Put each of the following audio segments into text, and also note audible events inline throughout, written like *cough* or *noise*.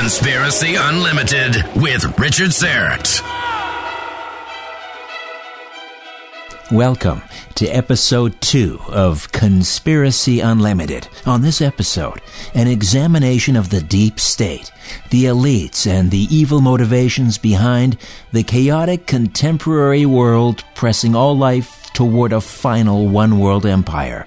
Conspiracy Unlimited with Richard Syrett. Welcome to episode two of Conspiracy Unlimited. On this episode, an examination of the deep state, the elites, and the evil motivations behind the chaotic contemporary world pressing all life toward a final one world empire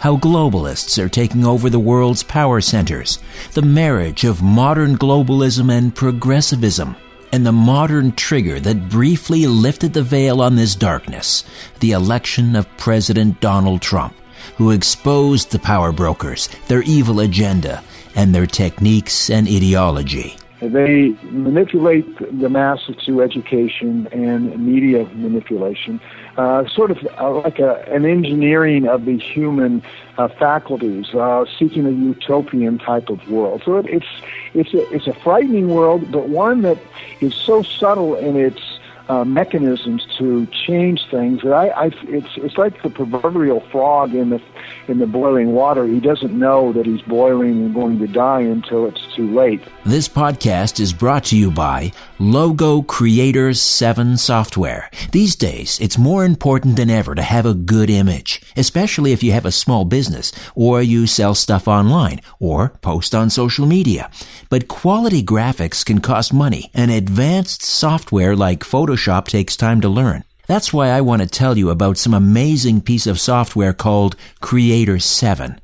how globalists are taking over the world's power centers, the marriage of modern globalism and progressivism, and the modern trigger that briefly lifted the veil on this darkness, the election of President Donald Trump, who exposed the power brokers, their evil agenda, and their techniques and ideology. They manipulate the masses through education and media manipulation, uh, sort of uh, like a, an engineering of the human uh, faculties, uh, seeking a utopian type of world. So it, it's it's a, it's a frightening world, but one that is so subtle in its uh, mechanisms to change things. I, I, it's it's like the proverbial frog in the in the boiling water. He doesn't know that he's boiling and going to die until it's too late. This podcast is brought to you by Logo Creators 7 software. These days, it's more important than ever to have a good image, especially if you have a small business or you sell stuff online or post on social media. But quality graphics can cost money and advanced software like Photoshop takes time to learn. That's why I want to tell you about some amazing piece of software called Creator 7.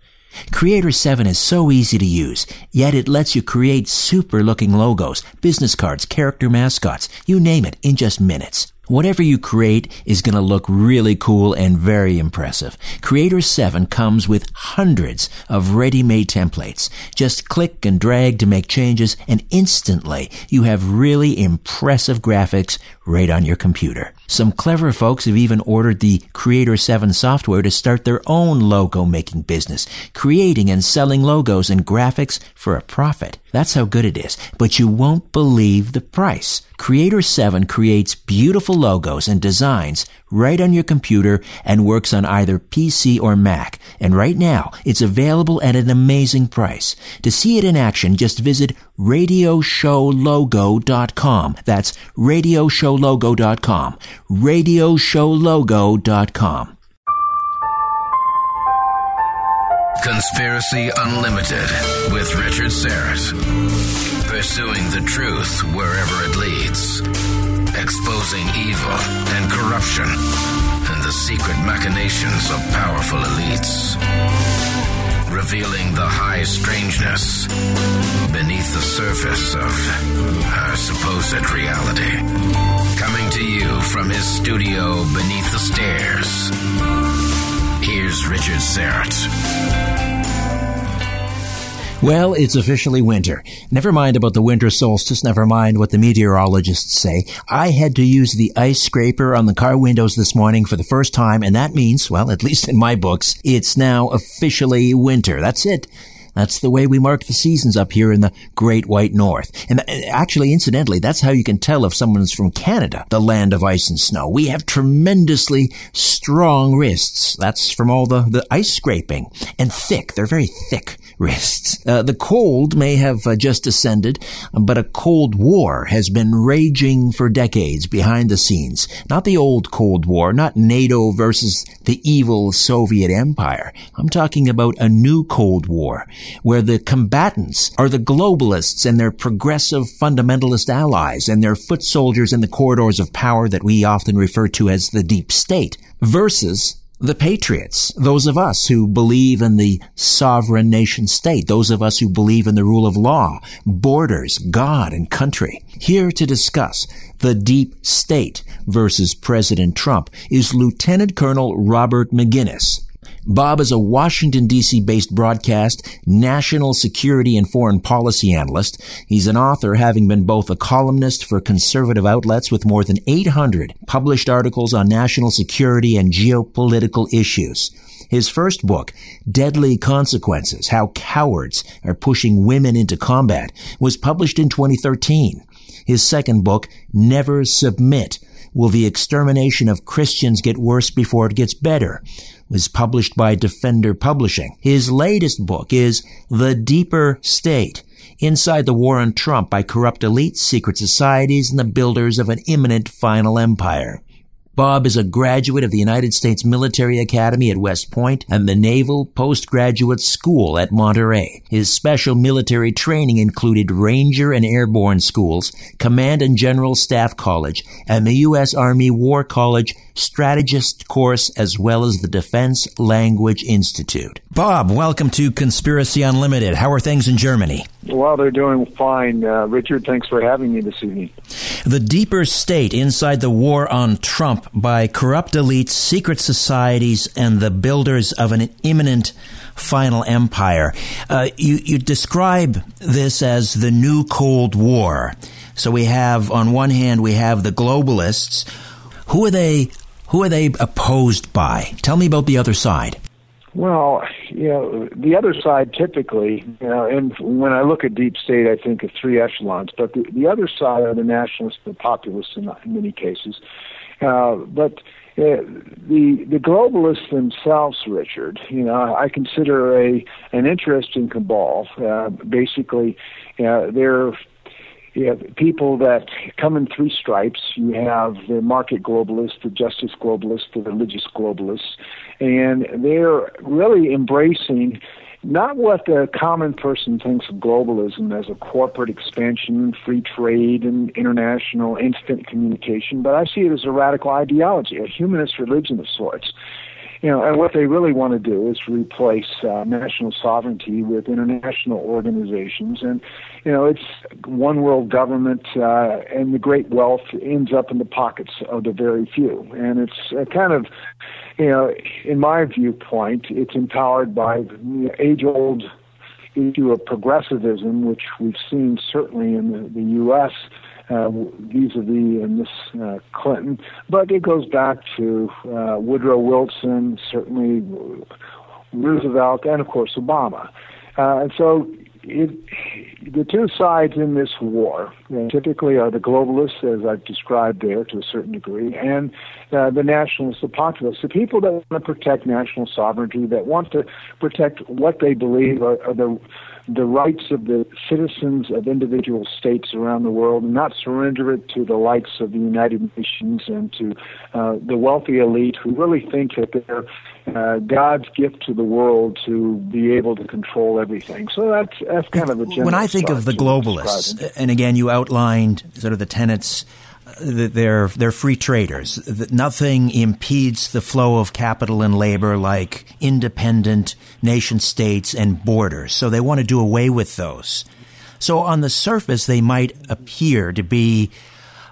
Creator 7 is so easy to use, yet it lets you create super looking logos, business cards, character mascots, you name it, in just minutes. Whatever you create is going to look really cool and very impressive. Creator 7 comes with hundreds of ready-made templates. Just click and drag to make changes and instantly you have really impressive graphics right on your computer. Some clever folks have even ordered the Creator 7 software to start their own logo making business, creating and selling logos and graphics for a profit. That's how good it is. But you won't believe the price. Creator 7 creates beautiful logos and designs right on your computer and works on either PC or Mac. And right now, it's available at an amazing price. To see it in action, just visit radioshowlogo.com. That's radioshowlogo.com. radioshowlogo.com. Conspiracy Unlimited with Richard Syrett. Pursuing the truth wherever it leads. Exposing evil and corruption and the secret machinations of powerful elites revealing the high strangeness beneath the surface of our supposed reality. Coming to you from his studio beneath the stairs, here's Richard Syrett. Well, it's officially winter. Never mind about the winter solstice, never mind what the meteorologists say. I had to use the ice scraper on the car windows this morning for the first time, and that means, well, at least in my books, it's now officially winter. That's it. That's the way we mark the seasons up here in the Great White North. And uh, actually, incidentally, that's how you can tell if someone's from Canada, the land of ice and snow. We have tremendously strong wrists. That's from all the, the ice scraping. And thick. They're very thick wrists. Uh, the cold may have uh, just descended, but a cold war has been raging for decades behind the scenes. Not the old Cold War, not NATO versus the evil Soviet Empire. I'm talking about a new Cold War where the combatants are the globalists and their progressive fundamentalist allies and their foot soldiers in the corridors of power that we often refer to as the deep state versus the patriots, those of us who believe in the sovereign nation state, those of us who believe in the rule of law, borders, God, and country. Here to discuss the deep state versus President Trump is Lieutenant Colonel Robert Maginnis. Bob is a Washington, D.C. based broadcast, national security and foreign policy analyst. He's an author, having been both a columnist for conservative outlets with more than 800 published articles on national security and geopolitical issues. His first book, Deadly Consequences, How Cowards Are Pushing Women into Combat, was published in 2013. His second book, Never Submit, Will the Extermination of Christians Get Worse Before It Gets Better? Was published by Defender Publishing. His latest book is The Deeper State. Inside the War on Trump by corrupt elites, secret societies, and the builders of an imminent final empire. Bob is a graduate of the United States Military Academy at West Point and the Naval Postgraduate School at Monterey. His special military training included Ranger and Airborne Schools, Command and General Staff College, and the U.S. Army War College Strategist course, as well as the Defense Language Institute. Bob, welcome to Conspiracy Unlimited. How are things in Germany? Well, they're doing fine. Uh, Richard, thanks for having me this evening. The deeper state inside the war on Trump by corrupt elites, secret societies, and the builders of an imminent final empire. Uh, you, you describe this as the new Cold War. So we have, on one hand, we have the globalists. Who are they who are they opposed by? Tell me about the other side. Well, you know, the other side typically, you know, and when I look at deep state, I think of three echelons. But the, the other side are the nationalists, the populists in, in many cases. Uh, but uh, the the globalists themselves, Richard, you know, I consider a an interesting cabal. Uh, basically, uh, they're you have people that come in three stripes. You have the market globalists, the justice globalists, the religious globalists, and they're really embracing not what the common person thinks of globalism as a corporate expansion, free trade, and international instant communication, but I see it as a radical ideology, a humanist religion of sorts. You know, and what they really want to do is replace uh, national sovereignty with international organizations, and you know, it's one world government, uh, and the great wealth ends up in the pockets of the very few, and it's kind of, you know, in my viewpoint, it's empowered by the age-old issue of progressivism, which we've seen certainly in the, the U.S uh, vis-a-vis this uh, Clinton, but it goes back to uh, Woodrow Wilson, certainly Roosevelt, and of course Obama. Uh, and so it, the two sides in this war typically are the globalists, as I've described there to a certain degree, and uh, the nationalists, the populists, the people that want to protect national sovereignty, that want to protect what they believe are, are the the rights of the citizens of individual states around the world and not surrender it to the likes of the United Nations and to uh, the wealthy elite who really think that they're uh, God's gift to the world to be able to control everything. So that's that's kind of a when I think of the globalists, and again, you outlined sort of the tenets they're they're free traders. Nothing impedes the flow of capital and labor like independent nation states and borders. So they want to do away with those. So on the surface, they might appear to be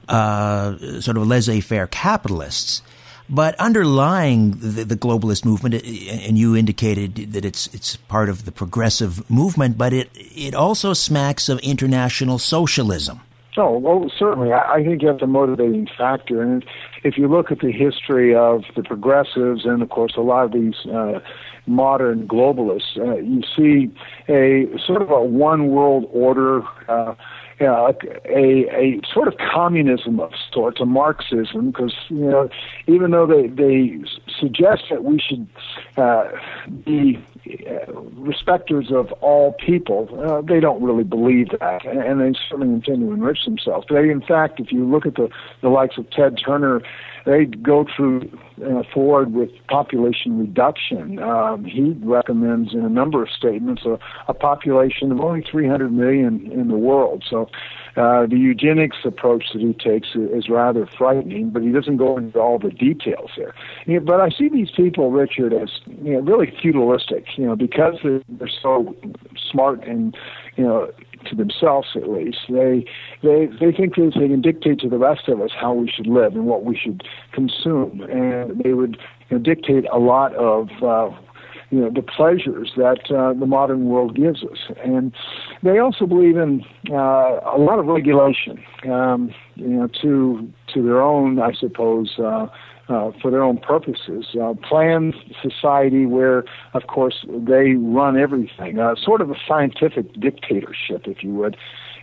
uh, sort of laissez-faire capitalists. But underlying the, the, globalist movement, and you indicated that it's it's part of the progressive movement, but it it also smacks of international socialism. Oh, well, certainly. I, think that's a motivating factor. And if you look at the history of the progressives and, of course, a lot of these uh, modern globalists, uh, you see a sort of a one world order. Uh, uh, a a sort of communism of sorts, a Marxism, because you know, even though they they suggest that we should uh, be respecters of all people, uh, they don't really believe that, and they certainly intend to enrich themselves. They, in fact, if you look at the the likes of Ted Turner they go through uh, forward with population reduction. Um, he recommends in a number of statements a, a population of only 300 million in the world. So uh, the eugenics approach that he takes is rather frightening, but he doesn't go into all the details there. You know, but I see these people, Richard, as you know, really feudalistic. You know, because they're, they're so smart and you know to themselves at least. They they they think that they can dictate to the rest of us how we should live and what we should consume, and they would you know, dictate a lot of. Uh, you know the pleasures that uh, the modern world gives us, and they also believe in uh, a lot of regulation. Um, you know, to to their own, I suppose, uh, uh, for their own purposes. Uh, planned society where, of course, they run everything, uh, sort of a scientific dictatorship, if you would,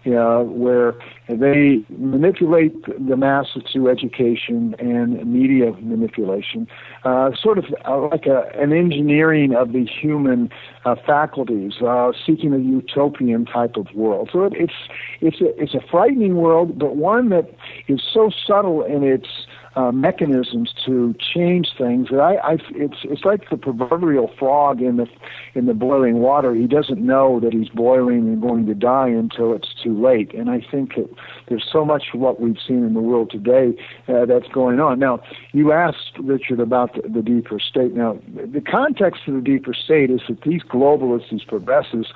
uh, where they manipulate the masses through education and media manipulation, uh, sort of uh, like a, an engineering of the human uh, faculties, uh, seeking a utopian type of world. So it, it's it's a, it's a frightening world, but one that is so subtle in its uh, mechanisms to change things. I, I, it's it's like the proverbial frog in the in the boiling water. He doesn't know that he's boiling and going to die until it's too late. And I think that there's so much of what we've seen in the world today uh, that's going on. Now, you asked Richard about the, the deeper state. Now, the context of the deeper state is that these globalists, these progressives,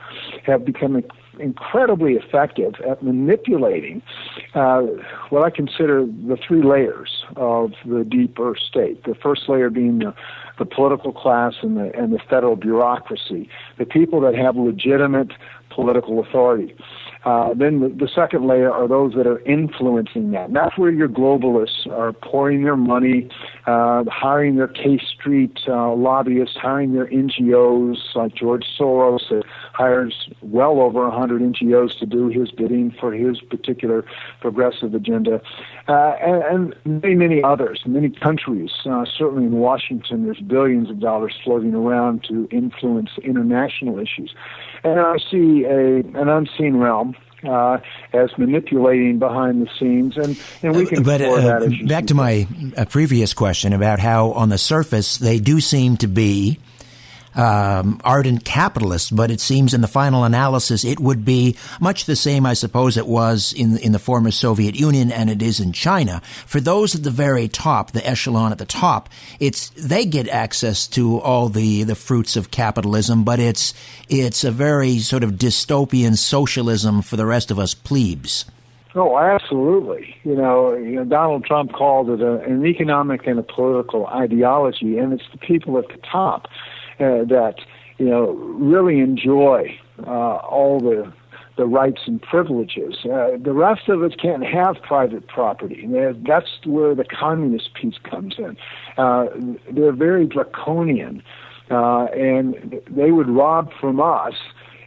have become incredibly effective at manipulating uh, what I consider the three layers of the deeper state. The first layer being the, the political class and the, and the federal bureaucracy, the people that have legitimate political authority. Uh, then the, the, second layer are those that are influencing that. And that's where your globalists are pouring their money, uh, hiring their K Street uh, lobbyists, hiring their NGOs, like George Soros that hires well over 100 NGOs to do his bidding for his particular progressive agenda, uh, and, and, many, many others, many countries. Uh, certainly in Washington, there's billions of dollars floating around to influence international issues. And I see a, an unseen realm uh, as manipulating behind the scenes, and, and we can. But uh, back to my uh, previous question about how, on the surface, they do seem to be um, ardent capitalists, but it seems in the final analysis it would be much the same, I suppose, it was in in the former Soviet Union and it is in China. For those at the very top, the echelon at the top, it's they get access to all the the fruits of capitalism, but it's it's a very sort of dystopian socialism for the rest of us plebes. Oh, absolutely. You know, you know Donald Trump called it a, an economic and a political ideology, and it's the people at the top uh, that you know really enjoy uh, all the the rights and privileges. Uh, the rest of us can't have private property. That's where the communist piece comes in. Uh, they're very draconian, uh, and they would rob from us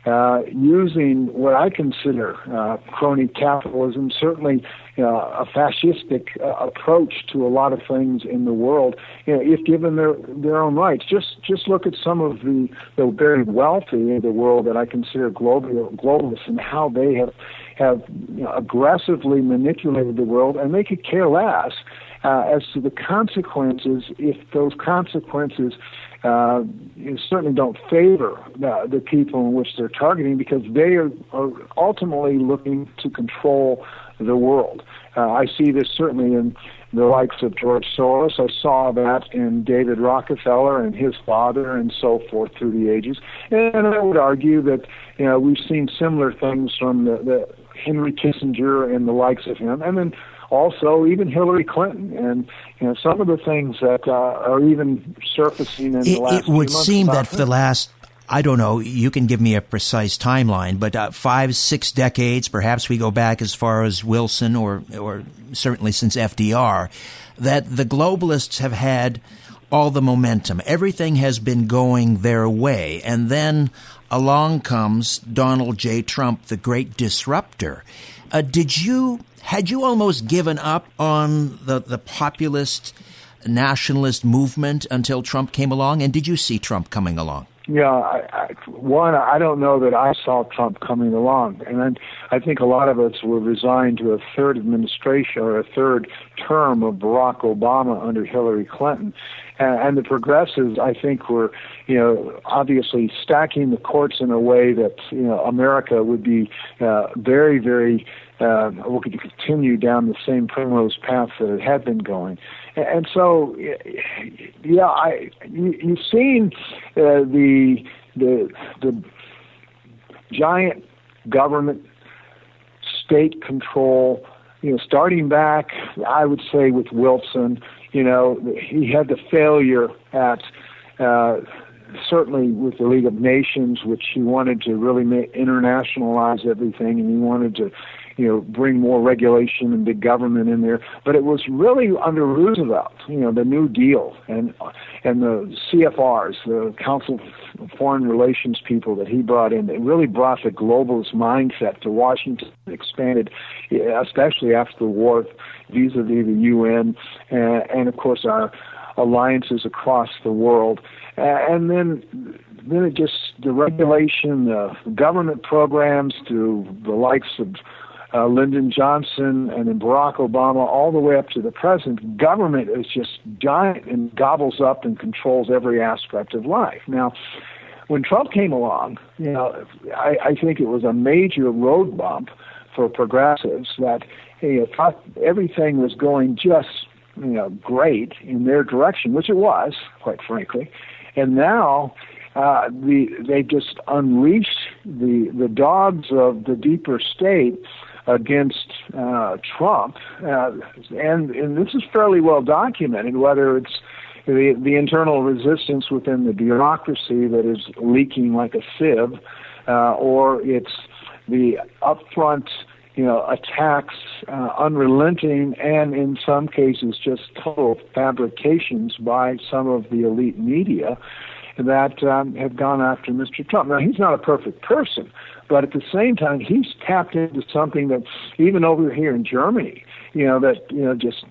uh, using what I consider uh, crony capitalism, certainly uh, a fascistic uh, approach to a lot of things in the world, you know, if given their their own rights. Just just look at some of the the very wealthy in the world that I consider global globalists and how they have have you know, aggressively manipulated the world, and they could care less uh, as to the consequences if those consequences uh, certainly don't favor the, the people in which they're targeting because they are, are ultimately looking to control the world. Uh, I see this certainly in the likes of George Soros. I saw that in David Rockefeller and his father and so forth through the ages. And I would argue that you know we've seen similar things from the, the Henry Kissinger and the likes of him, and then also even Hillary Clinton and you know some of the things that uh, are even surfacing in it, the last. It would seem that for the last I don't know, you can give me a precise timeline, but uh, five, six decades, perhaps we go back as far as Wilson or, or certainly since FDR, that the globalists have had all the momentum. Everything has been going their way. And then along comes Donald J. Trump, the great disruptor. Uh, did you, had you almost given up on the, the populist nationalist movement until Trump came along? And did you see Trump coming along? Yeah, I, I, one, I don't know that I saw Trump coming along, and then I think a lot of us were resigned to a third administration or a third term of Barack Obama under Hillary Clinton, and, and the progressives, I think, were, you know, obviously stacking the courts in a way that you know America would be uh, very, very uh, we could continue down the same primrose path that it had been going. And so, yeah, I you, you've seen uh, the the the giant government state control. You know, starting back, I would say with Wilson, you know, he had the failure at. Uh, certainly with the League of Nations, which he wanted to really internationalize everything, and he wanted to you know, bring more regulation and big government in there. But it was really under Roosevelt, you know, the New Deal and and the CFRs, the Council of Foreign Relations people that he brought in. That really brought the globalist mindset to Washington, expanded, especially after the war, vis-a-vis the UN, and, uh, and of course our alliances across the world. And then then it just the regulation, the government programs to the likes of uh, Lyndon Johnson and then Barack Obama, all the way up to the present, government is just giant and gobbles up and controls every aspect of life. Now, when Trump came along, you know, I, I think it was a major road bump for progressives that thought everything was going just you know great in their direction, which it was, quite frankly, and now. Uh, the, they just unleashed the the dogs of the deeper state against uh, Trump, uh, and and this is fairly well documented. Whether it's the the internal resistance within the bureaucracy that is leaking like a sieve, uh, or it's the upfront you know, attacks, uh, unrelenting, and in some cases just total fabrications by some of the elite media that um, have gone after Mr. Trump. Now, he's not a perfect person, but at the same time, he's tapped into something that even over here in Germany, you know, that, you know, just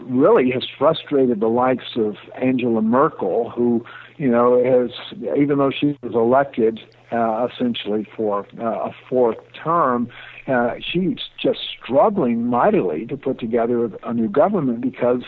really has frustrated the likes of Angela Merkel, who, you know, has, even though she was elected uh, essentially for uh, a fourth term, uh, she's just struggling mightily to put together a new government because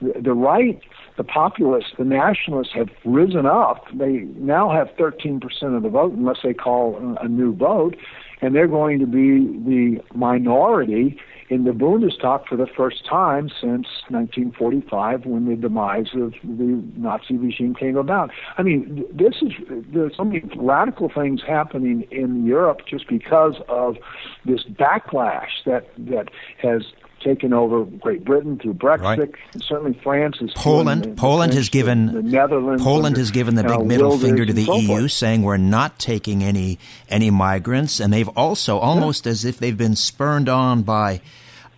the, the right the populists, the nationalists have risen up. They now have 13% of the vote, unless they call a new vote, and they're going to be the minority in the Bundestag for the first time since 1945 when the demise of the Nazi regime came about. I mean, this is there's so many radical things happening in Europe just because of this backlash that that has taken over Great Britain through Brexit. Right. Certainly, France is. Poland. The, Poland the has given. The Netherlands. Poland has given the big uh, middle finger to the so EU, forth. saying we're not taking any any migrants, and they've also almost yeah. as if they've been spurned on by.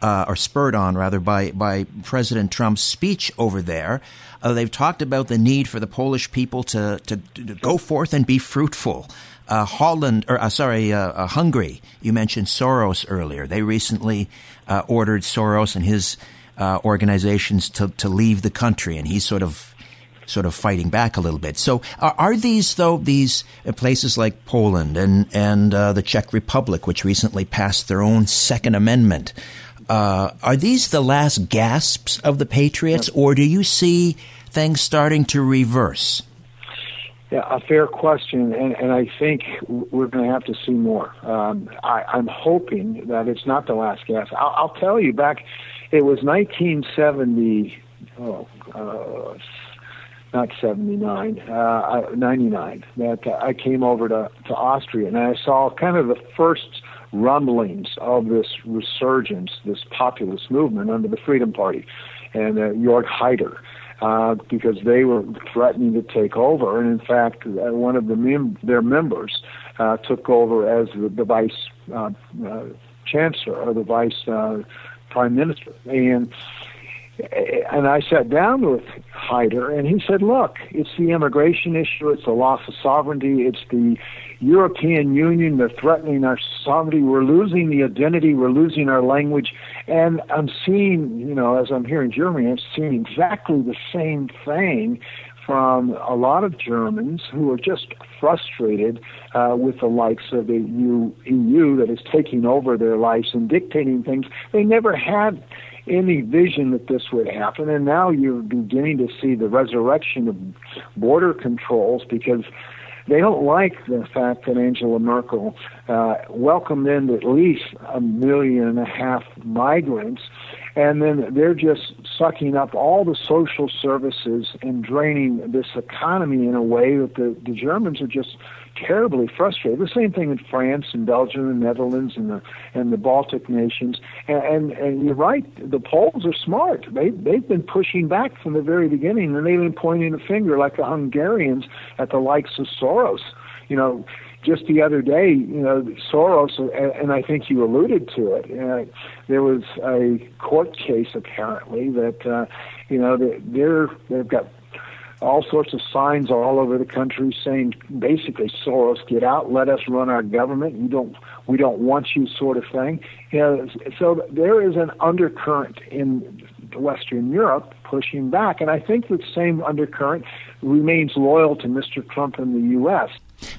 Uh, or spurred on rather by by President Trump's speech over there. Uh, they've talked about the need for the Polish people to, to, to go forth and be fruitful. Uh, Holland, or uh, sorry, uh, uh, Hungary. You mentioned Soros earlier. They recently uh, ordered Soros and his uh, organizations to to leave the country, and he's sort of sort of fighting back a little bit. So, are, are these though these places like Poland and and the Czech Republic, which recently passed their own Second Amendment? are these the last gasps of the patriots, or do you see things starting to reverse? Yeah, a fair question, and, and I think we're going to have to see more. Um, I, I'm hoping that it's not the last gas. I'll, I'll tell you, back it was 1970. Oh, uh, not 79, uh, 99. That uh, I came over to to Austria, and I saw kind of the first rumblings of this resurgence, this populist movement under the Freedom Party, and uh, Jörg Haider uh, because they were threatening to take over. And in fact, uh, one of the mem- their members uh, took over as the, the vice uh, uh, chancellor or the vice uh, prime minister. And and I sat down with Haider, and he said, "Look, it's the immigration issue, it's the loss of sovereignty, it's the European Union. They're threatening our sovereignty. We're losing the identity. We're losing our language." And I'm seeing, you know, as I'm here in Germany, I'm seeing exactly the same thing from a lot of Germans who are just frustrated uh, with the likes of the EU that is taking over their lives and dictating things. They never had any vision that this would happen, and now you're beginning to see the resurrection of border controls because they don't like the fact that Angela Merkel uh, welcomed in at least a million and a half migrants, and then they're just sucking up all the social services and draining this economy in a way that the, the Germans are just terribly frustrated. The same thing in France and Belgium and Netherlands and the and the Baltic nations. And, and and you're right, the Poles are smart. They they've been pushing back from the very beginning, and they've been pointing a finger like the Hungarians at the likes of Soros. You know, just the other day, you know, Soros, and I think you alluded to it. Uh, there was a court case apparently that, uh, you know, they're they've got all sorts of signs all over the country saying basically Soros get out let us run our government you don't we don't want you sort of thing you know, so there is an undercurrent in Western Europe pushing back and I think the same undercurrent remains loyal to Mr. Trump in the US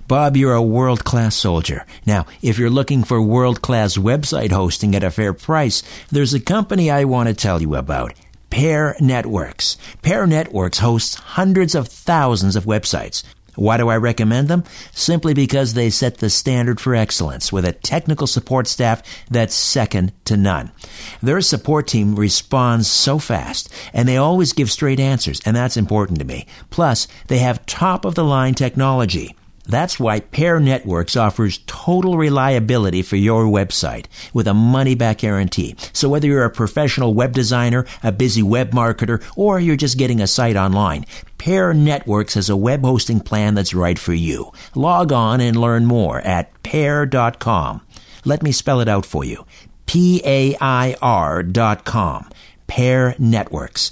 Bob, you're a world class soldier. Now, if you're looking for world class website hosting at a fair price, there's a company I want to tell you about. Pair Networks. Pair Networks hosts hundreds of thousands of websites. Why do I recommend them? Simply because they set the standard for excellence with a technical support staff that's second to none. Their support team responds so fast and they always give straight answers and that's important to me. Plus, they have top of the line technology. That's why Pair Networks offers total reliability for your website with a money back guarantee. So whether you're a professional web designer, a busy web marketer, or you're just getting a site online, Pair Networks has a web hosting plan that's right for you. Log on and learn more at pair.com. Let me spell it out for you. P-A-I-R dot com. Pair Networks.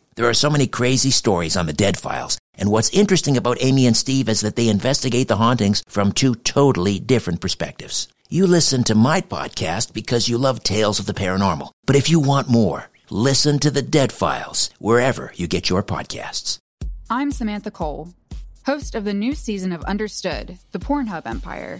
There are so many crazy stories on the Dead Files, and what's interesting about Amy and Steve is that they investigate the hauntings from two totally different perspectives. You listen to my podcast because you love tales of the paranormal. But if you want more, listen to the Dead Files wherever you get your podcasts. I'm Samantha Cole, host of the new season of Understood, the Pornhub Empire.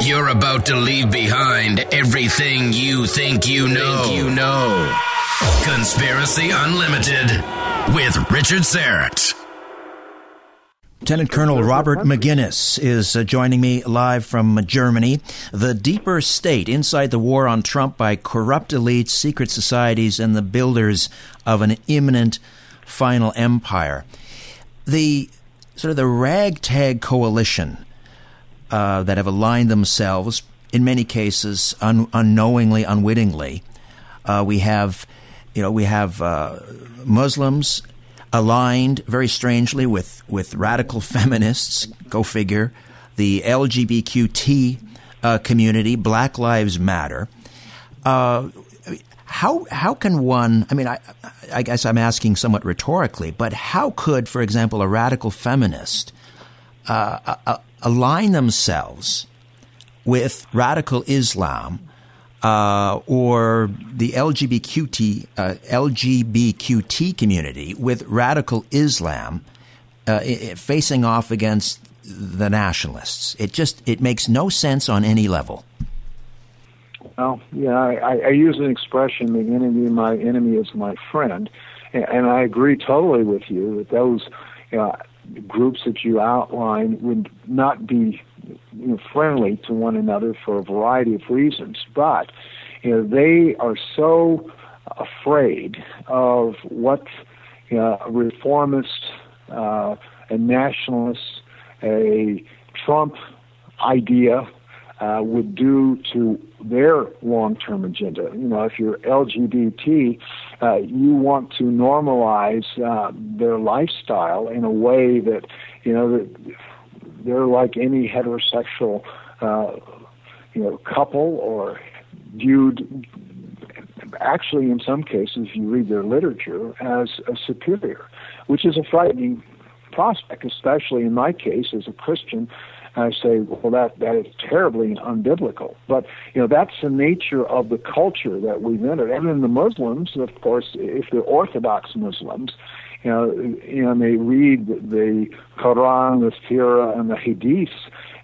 You're about to leave behind everything you think you know. Think you know. Conspiracy Unlimited with Richard Syrett. Lieutenant Colonel Robert Maginnis is uh, joining me live from Germany. The deeper state inside the war on Trump by corrupt elites, secret societies, and the builders of an imminent final empire. The sort of the ragtag coalition uh, that have aligned themselves, in many cases, un- unknowingly, unwittingly. Uh, we have, you know, we have uh, Muslims aligned very strangely with, with radical *laughs* feminists, go figure, the LGBTQ uh, community, Black Lives Matter. Uh, how how can one? I mean, I, I, guess I'm asking somewhat rhetorically, but how could, for example, a radical feminist uh, uh, align themselves with radical Islam uh, or the LGBTQT, uh, LGBTQT community with radical Islam uh, facing off against the nationalists. It just it makes no sense on any level. Well, yeah, I, I use an expression: "The enemy my enemy is my friend," and, I agree totally with you that those uh, groups that you outline would not be you know, friendly to one another for a variety of reasons, but you know, they are so afraid of what you know, a reformist, uh, a nationalist, a Trump idea uh, would do to their long-term agenda. You know, if you're LGBT, uh, you want to normalize uh, their lifestyle in a way that you know that they're like any heterosexual, uh, you know, couple or viewed. Actually, in some cases, you read their literature as a superior, which is a frightening prospect, especially in my case as a Christian. I say, well, that that is terribly unbiblical. But you know, that's the nature of the culture that we've entered. And then the Muslims, of course, if they're Orthodox Muslims, you know, know, they read the Quran, the Sirah, and the Hadiths.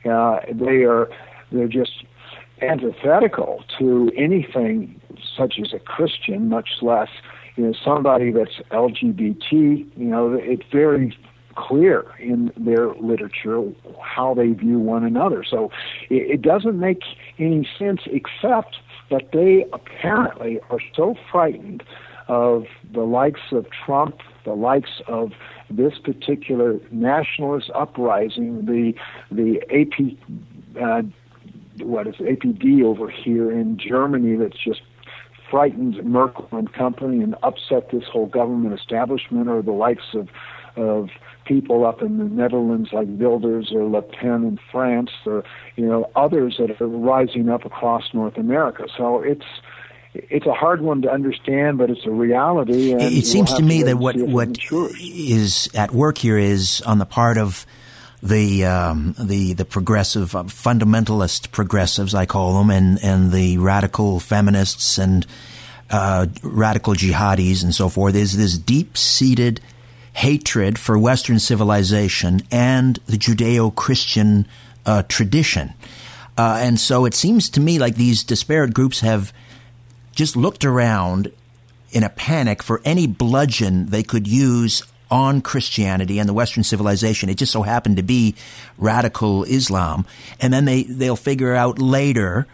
Uh, they are they're just antithetical to anything such as a Christian, much less you know somebody that's LGBT. You know, it's very clear in their literature how they view one another. So it, it doesn't make any sense except that they apparently are so frightened of the likes of Trump the likes of this particular nationalist uprising, the the AP uh, what is it, APD over here in Germany that's just frightened Merkel and company and upset this whole government establishment, or the likes of of people up in the Netherlands like Wilders or Le Pen in France, or you know others that are rising up across North America. So it's it's a hard one to understand, but it's a reality. it seems we'll to me that what what is at work here is on the part of the um, the the progressive uh, fundamentalist progressives, I call them, and and the radical feminists and uh, radical jihadis and so forth. Is this deep seated hatred for Western civilization and the Judeo Christian uh, tradition. Uh, and so it seems to me like these disparate groups have just looked around in a panic for any bludgeon they could use on Christianity and the Western civilization. It just so happened to be radical Islam. And then they, they'll figure out later,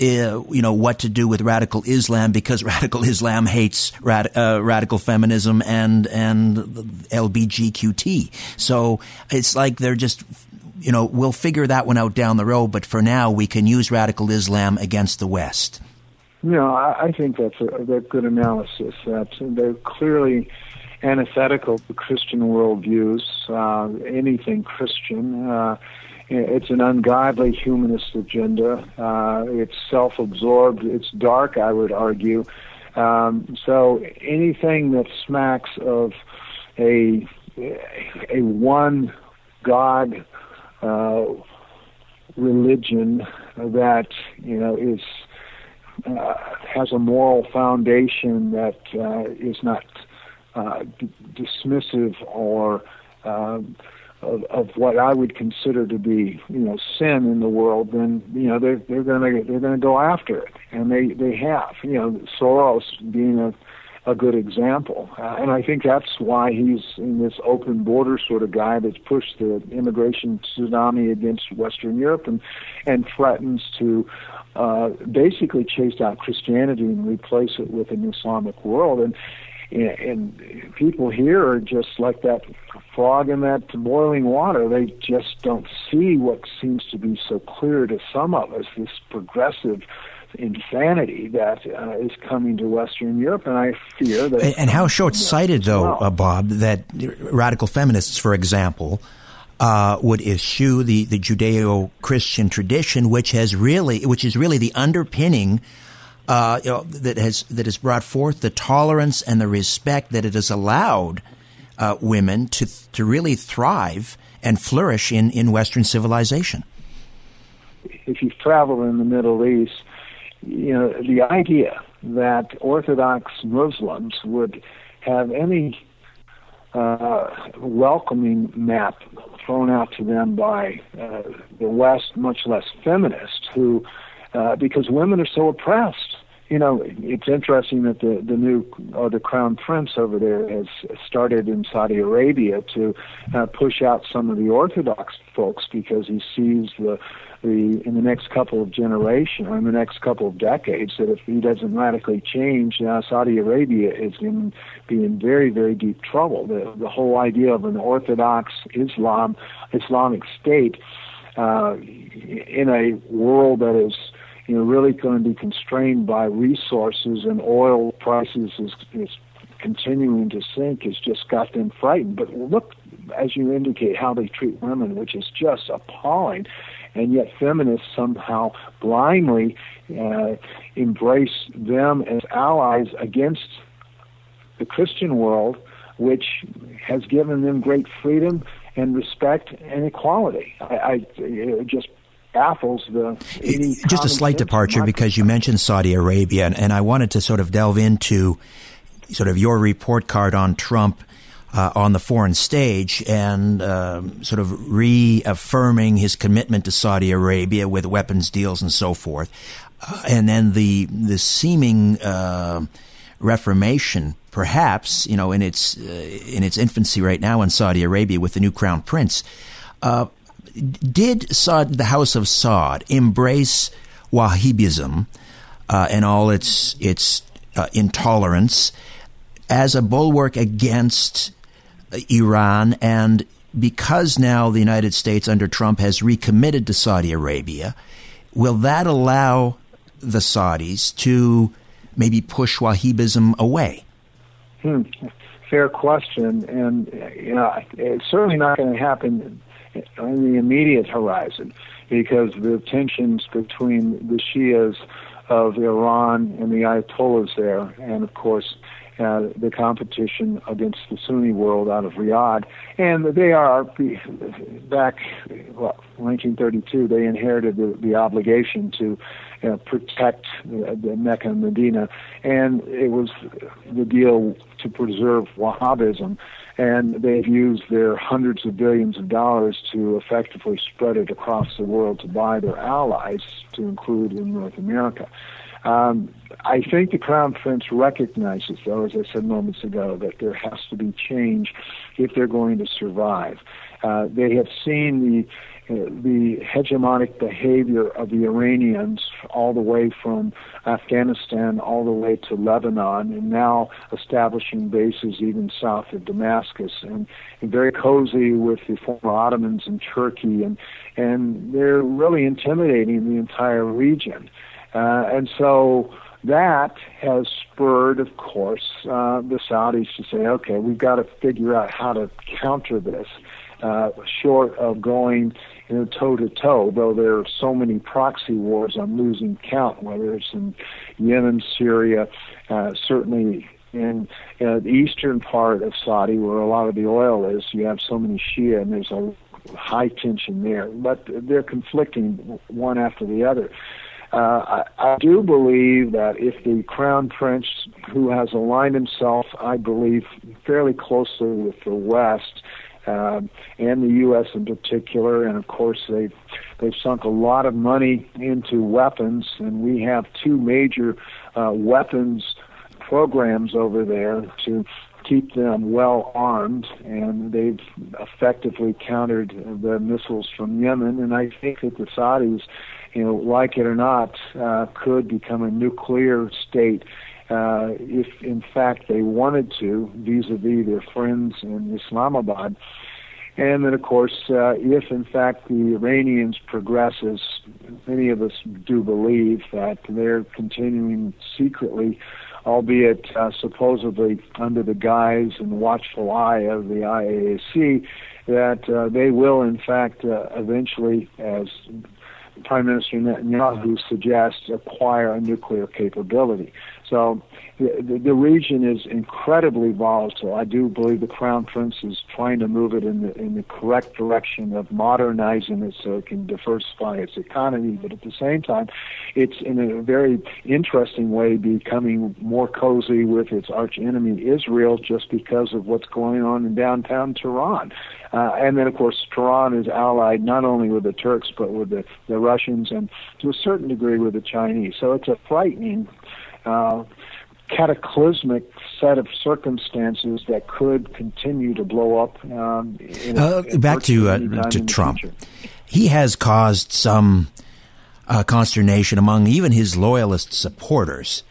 uh, you know, what to do with radical Islam because *laughs* radical Islam hates rad, uh, radical feminism and, and LBGQT. So it's like they're just, you know, we'll figure that one out down the road, but for now we can use radical Islam against the West. No, I, I think that's a, a good analysis. That they're clearly antithetical to Christian worldviews. Uh, anything Christian. Uh, it's an ungodly humanist agenda. Uh, it's self-absorbed. It's dark, I would argue. Um, so anything that smacks of a a one God uh, religion that you know is uh, has a moral foundation that uh, is not uh, dismissive or um, of, of what I would consider to be you know sin in the world, then you know they're they're going to they're going to go after it, and they they have you know Soros being a a good example. Uh, and I think that's why he's in this open border sort of guy that's pushed the immigration tsunami against Western Europe and and threatens to uh, basically chase out Christianity and replace it with an Islamic world. And and people here are just like that frog in that boiling water. They just don't see what seems to be so clear to some of us this progressive insanity that uh, is coming to Western Europe, and I fear that. And, and how short-sighted, though, well. uh, Bob, that radical feminists, for example, uh, would eschew the, the Judeo-Christian tradition, which has really, which is really the underpinning. Uh, you know, that has that has brought forth the tolerance and the respect that it has allowed uh, women to to really thrive and flourish in, in Western civilization. If you travel in the Middle East, you know, the idea that Orthodox Muslims would have any uh, welcoming map thrown out to them by uh, the West, much less feminists, who, uh, because women are so oppressed. You know, it's interesting that the the new or the crown prince over there has started in Saudi Arabia to uh, push out some of the Orthodox folks because he sees the the in the next couple of generations or in the next couple of decades that if he doesn't radically change, uh, Saudi Arabia is going to be in very very deep trouble. The the whole idea of an Orthodox Islam Islamic state uh, in a world that is you know really going to be constrained by resources and oil prices is, is continuing to sink has just got them frightened. But look, as you indicate, how they treat women, which is just appalling and yet feminists somehow blindly uh, embrace them as allies against the Christian world, which has given them great freedom and respect and equality. I, I it just baffles the just a slight departure because you mentioned Saudi Arabia, and, and I wanted to sort of delve into sort of your report card on Trump uh, on the foreign stage and uh, sort of reaffirming his commitment to Saudi Arabia with weapons deals and so forth, uh, and then the the seeming uh, reformation, perhaps you know, in its uh, in its infancy right now in Saudi Arabia with the new crown prince. Uh, did Saud, the House of Saud embrace Wahhabism and all its its intolerance? as a bulwark against Iran, and because now the United States under Trump has recommitted to Saudi Arabia, will that allow the Saudis to maybe push Wahhabism away? Hmm. Fair question, and you know it's certainly not going to happen on the immediate horizon because the tensions between the Shias of Iran and the Ayatollahs there, and of course uh, the competition against the Sunni world out of Riyadh. And they are, back well, 1932, they inherited the, the obligation to uh, protect the, the Mecca and Medina. And it was the deal to preserve Wahhabism. And they've used their hundreds of billions of dollars to effectively spread it across the world to buy their allies, to include in North America. Um, I think the Crown Prince recognizes, though, as I said moments ago, that there has to be change if they're going to survive. Uh, they have seen the the hegemonic behavior of the Iranians all the way from Afghanistan all the way to Lebanon and now establishing bases even south of Damascus and, and very cozy with the former Ottomans in Turkey and and they're really intimidating the entire region. Uh, and so that has spurred, of course, uh, the Saudis to say, okay, we've got to figure out how to counter this, uh, short of going you know, toe to toe, though there are so many proxy wars I'm losing count, whether it's in Yemen, Syria, uh, certainly in uh, the eastern part of Saudi, where a lot of the oil is, you have so many Shia, and there's a high tension there. But they're conflicting one after the other. Uh, I, I do believe that if the crown prince, who has aligned himself, I believe, fairly closely with the West, uh, and the U.S. in particular, and of course they've they've sunk a lot of money into weapons, and we have two major uh, weapons programs over there to keep them well armed, and they've effectively countered the missiles from Yemen. And I think that the Saudis, you know, like it or not, uh, could become a nuclear state uh, if in fact they wanted to, vis-a-vis their friends in Islamabad. And then, of course, uh, if in fact the Iranians progress, as many of us do believe, that they're continuing secretly albeit uh, supposedly under the guise and watchful eye of the IAEC, that uh, they will, in fact, uh, eventually, as Prime Minister Netanyahu suggests, acquire a nuclear capability. So the, the region is incredibly volatile. I do believe the Crown Prince is trying to move it in the in the correct direction of modernizing it so it can diversify its economy, but at the same time, it's in a very interesting way becoming more cozy with its arch enemy Israel, just because of what's going on in downtown Tehran. Uh, and then, of course, Tehran is allied not only with the Turks but with the, the Russians and to a certain degree with the Chinese. So it's a frightening uh, cataclysmic set of circumstances that could continue to blow up. Um, in, uh, in back to uh, to Trump, he has caused some uh, consternation among even his loyalist supporters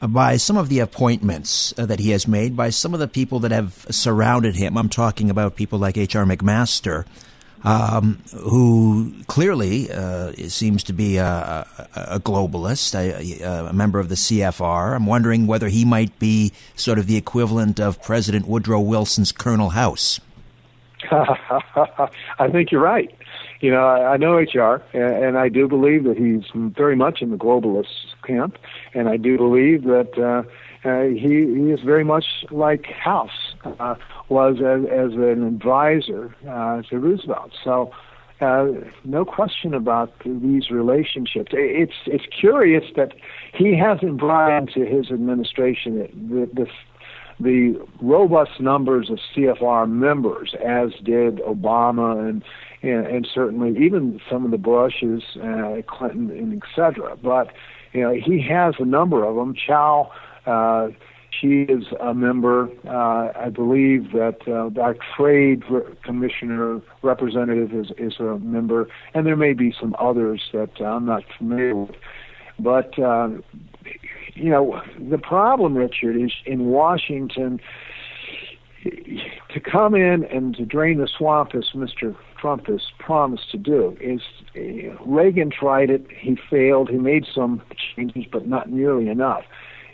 by some of the appointments uh, that he has made by some of the people that have surrounded him. I'm talking about people like H.R. McMaster um, who clearly uh, seems to be a, a, globalist, a, a, member of the CFR. I'm wondering whether he might be sort of the equivalent of President Woodrow Wilson's Colonel House. *laughs* I think you're right. You know, I, I know HR, and, and I do believe that he's very much in the globalist camp, and I do believe that. Uh, uh, he he is very much like House uh, was as, as an advisor uh, to Roosevelt. So. Uh, no question about these relationships. It's it's curious that he hasn't brought into his administration the, the the robust numbers of CFR members, as did Obama and and, and certainly even some of the Bushes, uh, Clinton, and et cetera. But you know he has a number of them. Chao uh, she is a member. Uh, I believe that uh, our trade commissioner representative is, is a member, and there may be some others that I'm not familiar with. But uh, you know, the problem, Richard, is in Washington to come in and to drain the swamp, as Mr. Trump has promised to do. Is uh, Reagan tried it? He failed. He made some changes, but not nearly enough.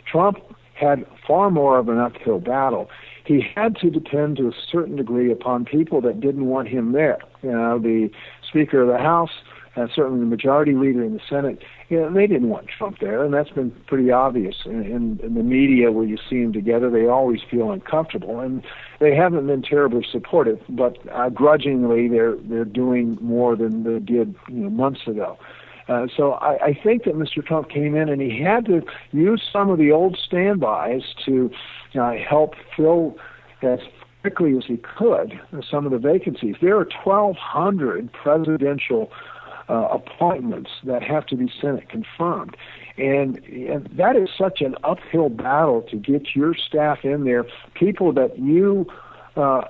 Trump had far more of an uphill battle. He had to depend to a certain degree upon people that didn't want him there. You know, the Speaker of the House, and certainly the Majority Leader in the Senate, you know, they didn't want Trump there, and that's been pretty obvious. In, in, in the media, where you see them together, they always feel uncomfortable, and they haven't been terribly supportive. But uh, grudgingly, they're they're doing more than they did you know, months ago. Uh, so I, I think that Mr. Trump came in and he had to use some of the old standbys to uh, help fill as quickly as he could some of the vacancies. There are 1,200 presidential uh, appointments that have to be Senate confirmed. And, and that is such an uphill battle to get your staff in there, people that you uh,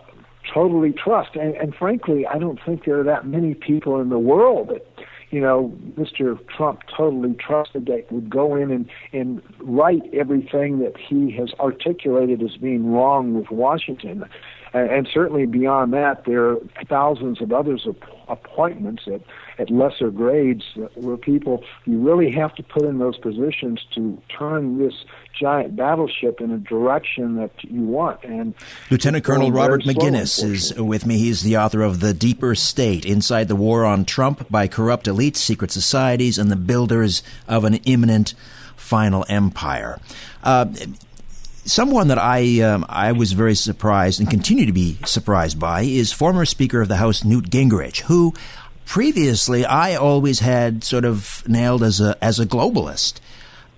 totally trust. And, and frankly, I don't think there are that many people in the world that you know, Mr. Trump totally trusted that would go in and, and right everything that he has articulated as being wrong with Washington. And, and certainly beyond that, there are thousands of others appointments at, at lesser grades where people, you really have to put in those positions to turn this giant battleship in a direction that you want. And Lieutenant Colonel Robert Maginnis is with me. He's the author of The Deeper State Inside the War on Trump by Corrupt Elites, Secret Societies, and the Builders of an Imminent Final Empire. Uh, someone that I um, I was very surprised and continue to be surprised by is former Speaker of the House Newt Gingrich, who previously I always had sort of nailed as a as a globalist,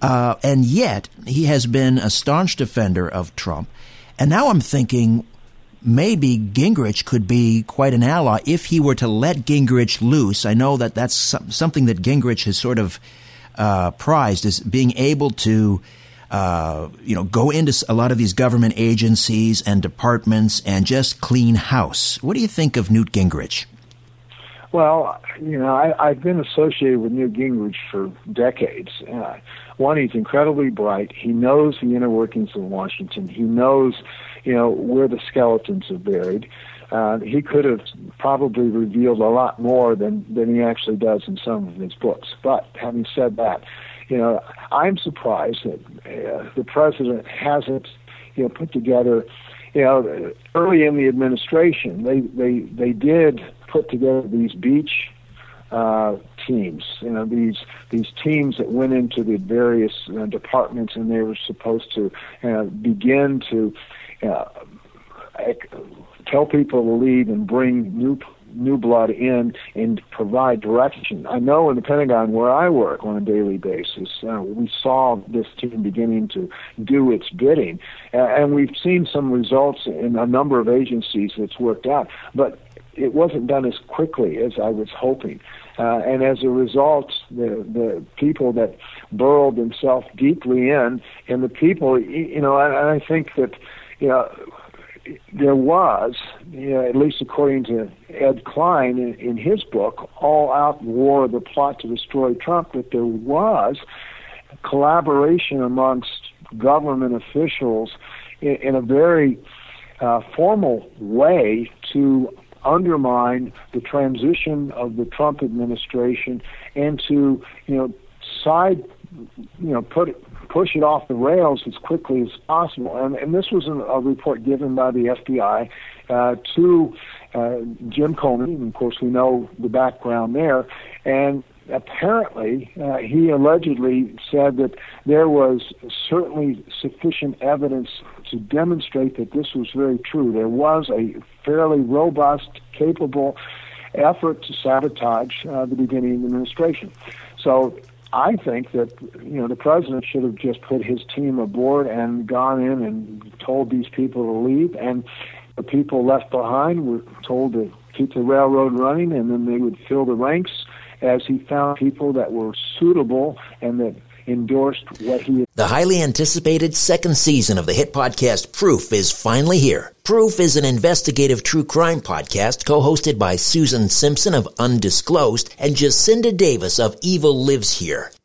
uh, and yet he has been a staunch defender of Trump. And now I'm thinking maybe Gingrich could be quite an ally if he were to let Gingrich loose. I know that that's something that Gingrich has sort of uh, prized is being able to. Uh, you know, go into a lot of these government agencies and departments and just clean house. What do you think of Newt Gingrich? Well, you know, I, I've been associated with Newt Gingrich for decades. Uh, one, he's incredibly bright. He knows the inner workings of Washington. He knows, you know, where the skeletons are buried. Uh, he could have probably revealed a lot more than than he actually does in some of his books. But having said that, you know, I'm surprised that uh, the president hasn't, you know, put together. You know, early in the administration, they they they did put together these beach uh, teams. You know, these these teams that went into the various uh, departments, and they were supposed to uh, begin to uh, tell people to leave and bring new new blood in and provide direction. I know in the Pentagon where I work on a daily basis, uh, we saw this team beginning to do its bidding, uh, and we've seen some results in a number of agencies that's worked out. But it wasn't done as quickly as I was hoping. Uh, and as a result, the the people that burrowed themselves deeply in, and the people, you know, and I think that, you know, there was, you know, at least according to Ed Klein in, in his book, All Out War: The Plot to Destroy Trump, that there was collaboration amongst government officials in, in a very uh, formal way to undermine the transition of the Trump administration and to, you know, side, you know, put push it off the rails as quickly as possible. And, and this was an, a report given by the FBI uh, to uh, Jim Comey. And of course, we know the background there. And apparently, uh, he allegedly said that there was certainly sufficient evidence to demonstrate that this was very true. There was a fairly robust, capable effort to sabotage uh, the beginning administration. So I think that you know the president should have just put his team aboard and gone in and told these people to leave, and the people left behind were told to keep the railroad running, and then they would fill the ranks as he found people that were suitable and that endorsed what he. The highly anticipated second season of the hit podcast Proof is finally here. Proof is an investigative true crime podcast co-hosted by Susan Simpson of Undisclosed and Jacinda Davis of Evil Lives Here.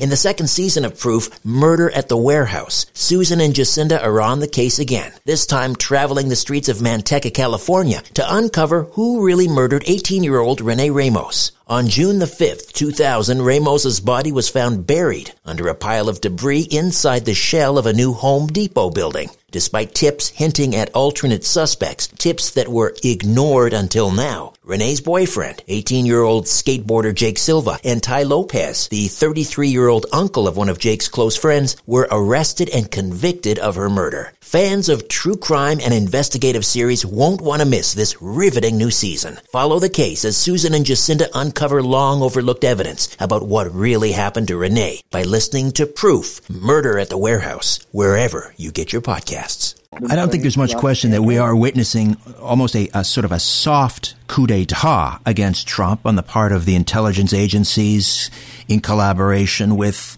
In the second season of Proof, Murder at the Warehouse, Susan and Jacinda are on the case again, this time traveling the streets of Manteca, California to uncover who really murdered 18-year-old Renee Ramos. On June the 5th, 2000, Ramos's body was found buried under a pile of debris inside the shell of a new Home Depot building. Despite tips hinting at alternate suspects, tips that were ignored until now, Renee's boyfriend, 18-year-old skateboarder Jake Silva, and Ty Lopez, the 33-year-old uncle of one of Jake's close friends, were arrested and convicted of her murder. Fans of true crime and investigative series won't want to miss this riveting new season. Follow the case as Susan and Jacinda uncover long overlooked evidence about what really happened to Renee by listening to Proof, Murder at the Warehouse, wherever you get your podcasts. I don't think there's much question that we are witnessing almost a, a, sort of a soft coup d'etat against Trump on the part of the intelligence agencies in collaboration with,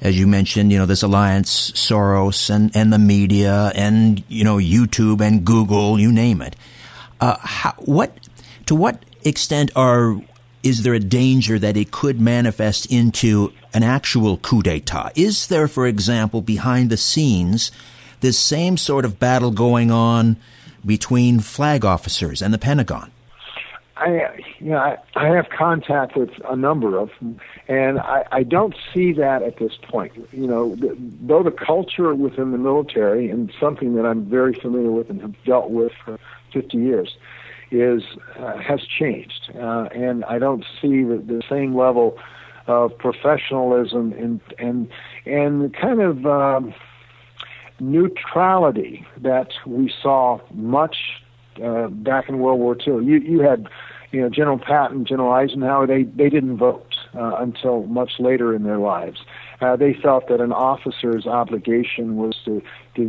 as you mentioned, you know, this alliance, Soros and, and the media and, you know, YouTube and Google, you name it. Uh, how, what, to what extent are, is there a danger that it could manifest into an actual coup d'etat? Is there, for example, behind the scenes, this same sort of battle going on between flag officers and the Pentagon? I, you know, I, I have contact with a number of them, and I, I don't see that at this point. You know, the, though the culture within the military, and something that I'm very familiar with and have dealt with for 50 years, is uh, has changed, uh, and I don't see the, the same level of professionalism and and and kind of um, neutrality that we saw much uh, back in World War II. You you had you know General Patton, General Eisenhower. They they didn't vote uh, until much later in their lives. Uh, they felt that an officer's obligation was to to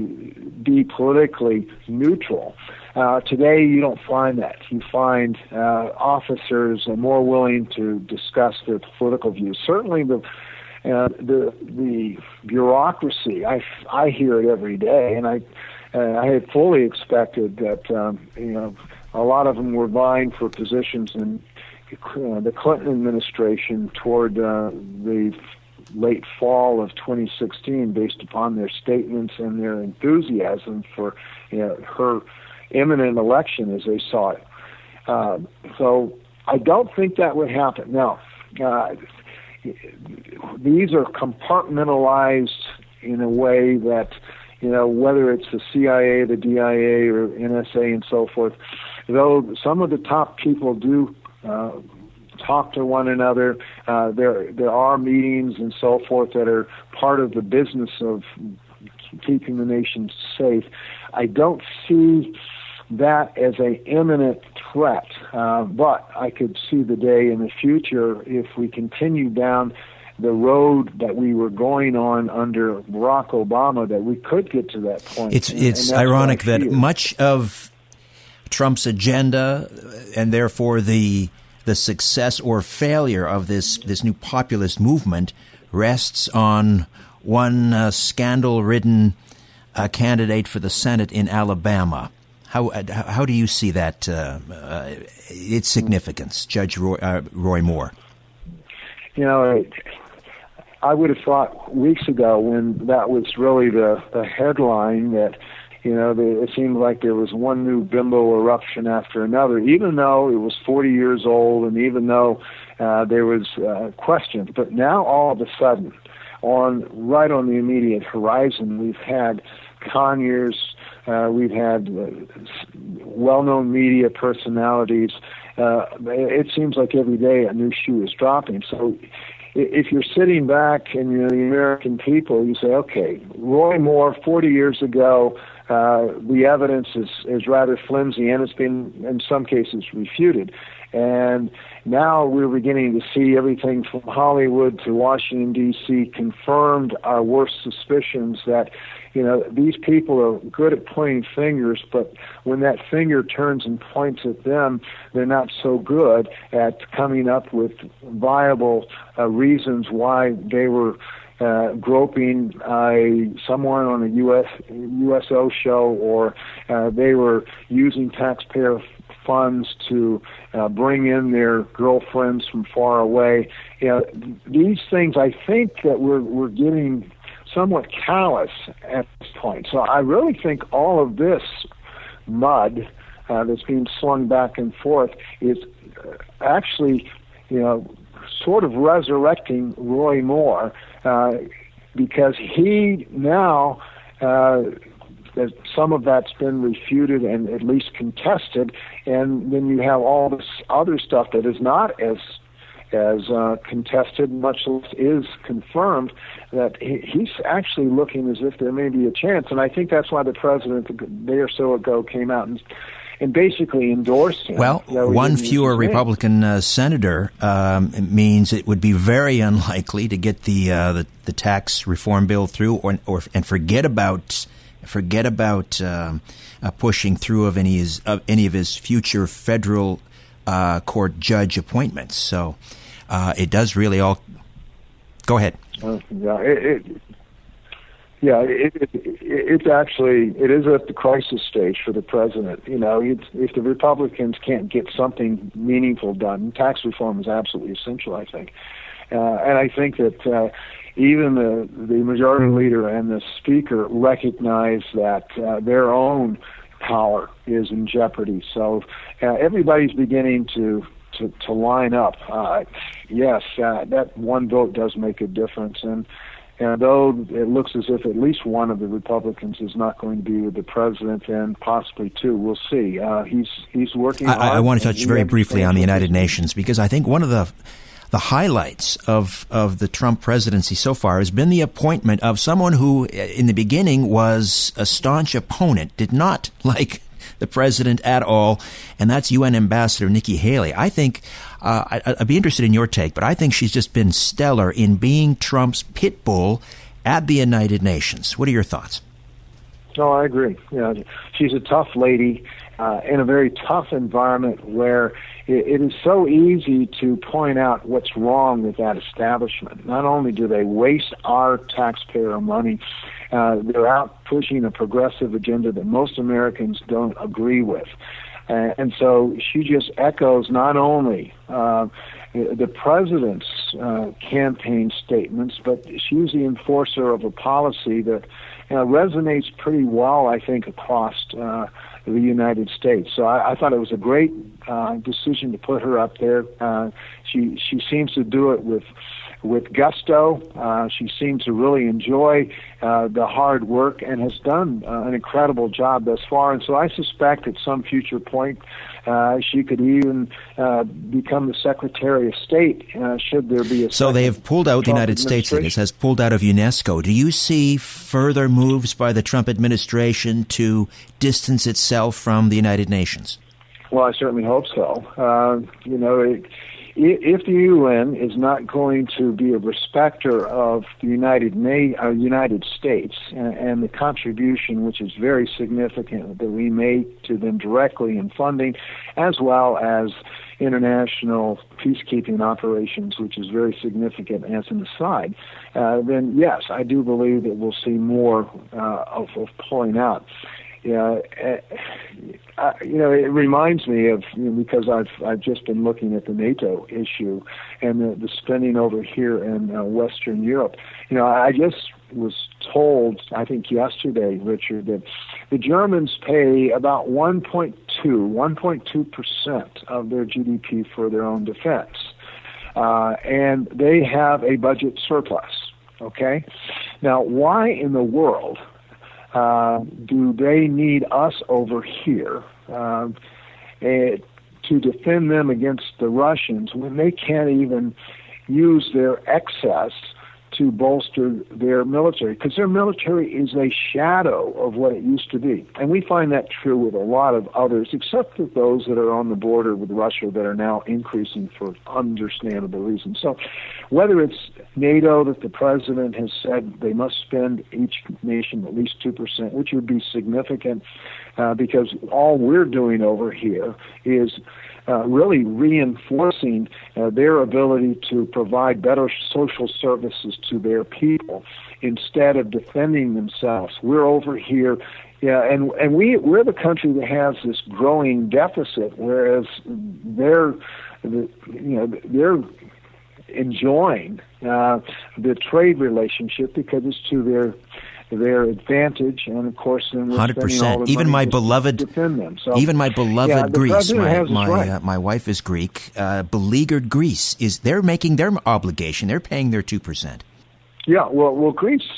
be politically neutral. Uh, today, you don't find that. You find uh, officers are more willing to discuss their political views. Certainly, the uh, the the bureaucracy. I I hear it every day, and I uh, I had fully expected that um, you know a lot of them were vying for positions in uh, the Clinton administration toward uh, the late fall of 2016, based upon their statements and their enthusiasm for you know, her imminent election as they saw it. Uh, so I don't think that would happen. Now, uh, these are compartmentalized in a way that you know, whether it's the CIA, the DIA, or NSA, and so forth. Though some of the top people do uh, talk to one another, uh, there there are meetings and so forth that are part of the business of keeping the nation safe. I don't see that as a imminent threat, uh, but I could see the day in the future if we continue down the road that we were going on under Barack Obama that we could get to that point. It's it's ironic that much of Trump's agenda and therefore the the success or failure of this this new populist movement rests on one uh, scandal-ridden uh, candidate for the Senate in Alabama. How uh, how do you see that uh, uh, its significance, Judge Roy, Roy Moore? You know, I would have thought weeks ago when that was really the, the headline that, you know, the, it seemed like there was one new bimbo eruption after another, even though it was 40 years old and even though uh, there was uh, questions. But now all of a sudden, on right on the immediate horizon, we've had Conyers, uh, we've had uh, well-known media personalities. Uh, it seems like every day a new shoe is dropping. So if you're sitting back and you're the American people, you say, okay, Roy Moore, 40 years ago, uh, the evidence is, is rather flimsy and it's been, in some cases, refuted. And now we're beginning to see everything from Hollywood to Washington, D.C. confirmed our worst suspicions that you know, these people are good at pointing fingers, but when that finger turns and points at them, they're not so good at coming up with viable uh, reasons why they were uh, groping uh, someone on a US USO show, or uh, they were using taxpayer funds to uh, bring in their girlfriends from far away. You know, these things, I think that we're we're getting somewhat callous at this point. So I really think all of this mud uh, that's being slung back and forth is uh, actually, you know, sort of resurrecting Roy Moore uh, because he now. Uh, some of that's been refuted and at least contested, and then you have all this other stuff that is not as as uh, contested, much less is confirmed, that he, he's actually looking as if there may be a chance. And I think that's why the president a day or so ago came out and and basically endorsed him. Well, one fewer Republican uh, senator um, means it would be very unlikely to get the uh, the, the, tax reform bill through, or, or and forget about forget about um, uh, pushing through of any his, of any of his future federal uh, court judge appointments. So uh, it does really all. Go ahead. Uh, yeah, it, it, yeah, it, it, it's actually it is at the crisis stage for the president. You know, if the Republicans can't get something meaningful done, tax reform is absolutely essential. I think, uh, and I think that uh, even the the majority leader and the speaker recognize that uh, their own power is in jeopardy. So uh, everybody's beginning to to, to line up. Uh, yes, uh, that one vote does make a difference, and and though it looks as if at least one of the Republicans is not going to be with the president, and possibly two, we'll see. Uh, he's he's working. I, I want to touch very briefly on the United Nations because I think one of the the highlights of, of the Trump presidency so far has been the appointment of someone who, in the beginning, was a staunch opponent, did not *laughs* like the president at all, and that's UN Ambassador Nikki Haley. I think uh, I, would be interested in your take, but I think she's just been stellar in being Trump's pit bull at the United Nations. What are your thoughts? No, I agree. Know, she's a tough lady uh, in a very tough environment where it, it is so easy to point out what's wrong with that establishment. Not only do they waste our taxpayer money, uh, they're out pushing a progressive agenda that most Americans don't agree with. Uh, and so she just echoes not only uh, the president's uh, campaign statements, but she's the enforcer of a policy that you know, resonates pretty well, I think, across uh, the United States. So I, I thought it was a great uh, decision to put her up there. Uh, she she seems to do it with with gusto. Uh, she seems to really enjoy uh, the hard work and has done uh, an incredible job thus far. And so I suspect at some future point uh, she could even uh, become the Secretary of State uh, should there be a. So they have pulled out the United States. It has pulled out of UNESCO. Do you see further moves by the Trump administration to distance itself from the United Nations? Well, I certainly hope so. Uh, you know. It, if the UN is not going to be a respecter of the United Na- uh, United States and, and, the contribution, which is very significant, that we make to them directly in funding, as well as international peacekeeping operations, which is very significant as an aside, uh, then yes, I do believe that we'll see more uh, of, of pulling out yeah, uh, you know, it reminds me of you know, because I've I've just been looking at the NATO issue and the, the spending over here in uh, Western Europe. You know, I just was told, I think yesterday, Richard, that the Germans pay about 1.2, 1.2 percent of their GDP for their own defense, uh, and they have a budget surplus. Okay, now why in the world? Uh, do they need us over here uh, to defend them against the Russians when they can't even use their excess to bolster their military because their military is a shadow of what it used to be. And we find that true with a lot of others, except for those that are on the border with Russia that are now increasing for understandable reasons. So whether it's NATO that the president has said they must spend each nation at least 2%, which would be significant uh, because all we're doing over here is uh, really reinforcing uh, their ability to provide better social services to their people instead of defending themselves. We're over here yeah, and and we we're the country that has this growing deficit, whereas they're, you know, they're enjoying uh, the trade relationship because it's to their their advantage, and of course, hundred percent. Even my beloved, so, even my beloved yeah, Greece. My my, right. uh, my wife is Greek. Uh, beleaguered Greece is they're making their obligation. They're paying their two percent. Yeah, well, well, Greece,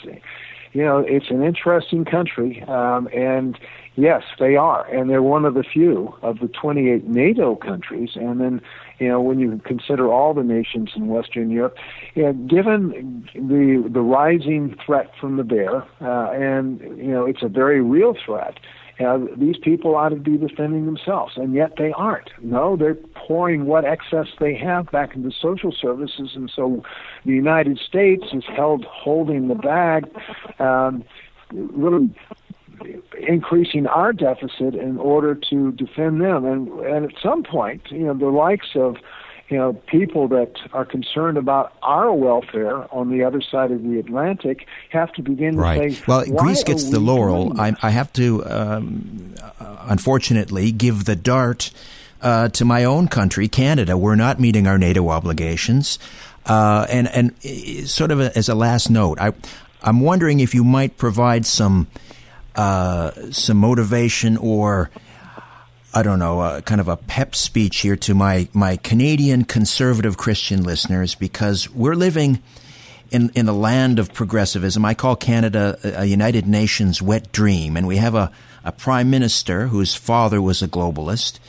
you know, it's an interesting country, um, and yes, they are, and they're one of the few of the 28 NATO countries, and then you know, when you consider all the nations in Western Europe, you know, given the the rising threat from the bear, uh, and you know, it's a very real threat. Uh, these people ought to be defending themselves, and yet they aren't. No, they're pouring what excess they have back into social services, and so the United States is held holding the bag, um, really increasing our deficit in order to defend them. And, and at some point, you know, the likes of you know, people that are concerned about our welfare on the other side of the Atlantic have to begin right. to say, well, Greece gets the laurel. I, I, have to, um, unfortunately, give the dart uh, to my own country, Canada. We're not meeting our NATO obligations. Uh, and, and uh, sort of a, as a last note, I, I'm wondering if you might provide some uh, some motivation or I don't know, uh, kind of a pep speech here to my, my Canadian conservative Christian listeners because we're living in, in a land of progressivism. I call Canada a, a United Nations wet dream, and we have a, a prime minister whose father was a globalist.